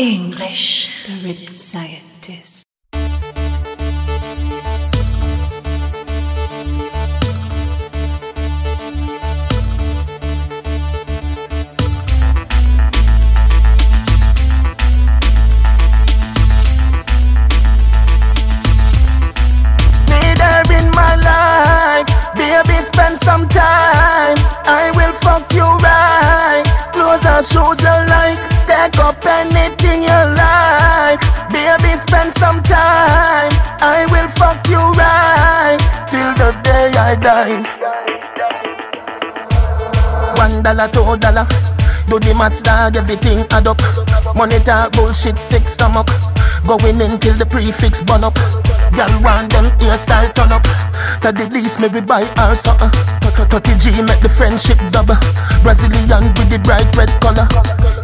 English, the rhythm scientist. Need her in my life. Baby, spend some time. I will fuck you right. Clothes and shoes you like. Take up anything you like. Baby, spend some time. I will fuck you right. Till the day I die. One dollar, two dollar. Do the maths, dog, everything add up. Money talk, bullshit, sick stomach. Going in till the prefix burn up. Girl want them hairstyle turn up. To the least, maybe buy her something. 30 G make the friendship double. Brazilian with the bright red color.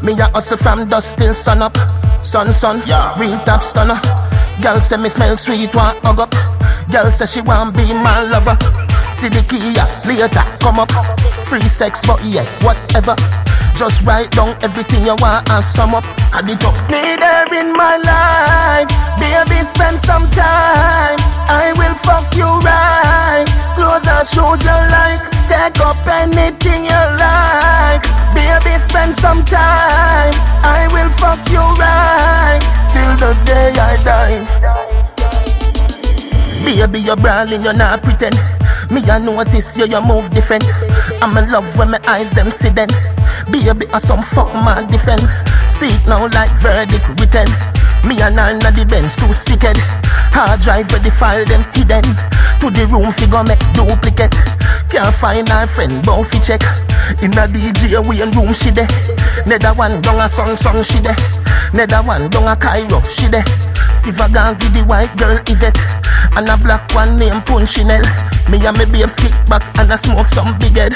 Me a hustle from dust till sun up. Sun, sun, yeah. real top stunner. Girl say me smell sweet, want hug up. Girl say she want be my lover. See the key, yeah, later come up. Free sex, but yeah, whatever. Just write down everything you want and sum up. Add it up. Need her in my life. Baby, spend some time. I will fuck you right. Clothes and shoes you like. Take up anything you like. Baby, spend some time. I will fuck you right. Till the day I die. Baby, you're brawling, you're not pretend. Me, I notice you, you move different. I'm in love when my eyes them see them. Baby, I some fuck my defend. Speak now like verdict written. Me and nine of the Benz too sicked. Hard drive where the file them hidden. To the room figure make duplicate. Can't find our friend, bound fi check. In a DJ we in room she de. Nether one down a sun sun she de. Nether one down a Cairo she de. Silver gang with the white girl Yvette. And a black one named Punchinel. Me and me babe skip back and I smoke some big head.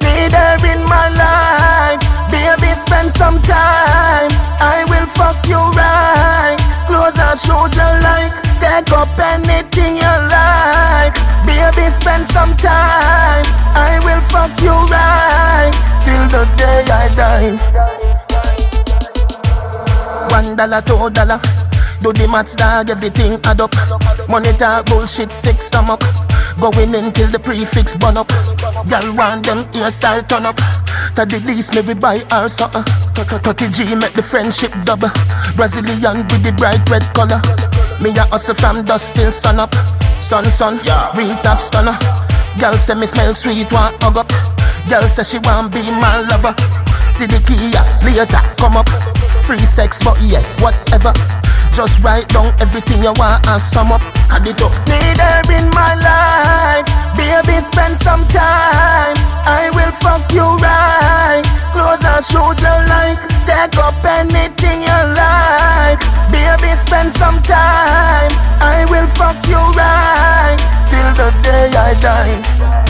Need her in my life. Baby, spend some time. I will fuck you right. Clothes and shoes you like. Take up anything you like. Baby, spend some time. I will fuck you right. Till the day I die. One dollar, two dollar. Do the maths, dog, everything add up. Money talk, bullshit, sick stomach. Going in till the prefix burn up. Girl want them hairstyle turn up. To the least, maybe buy her something. 30 G make the friendship double. Brazilian with the bright red color. Me a hustle from dust till sun up. Sun, sun, yeah. real top stunner. Girl say me smell sweet, want hug up. Girl say she want be my lover. See the key, yeah, later come up. Free sex, but yeah, whatever. Just write down everything you want and sum up. Add it up. Need her in my life. Baby, spend some time. I will fuck you right. Clothes and shoes you like. Take up anything you like. Baby, spend some time. I will fuck you right. Till the day I die.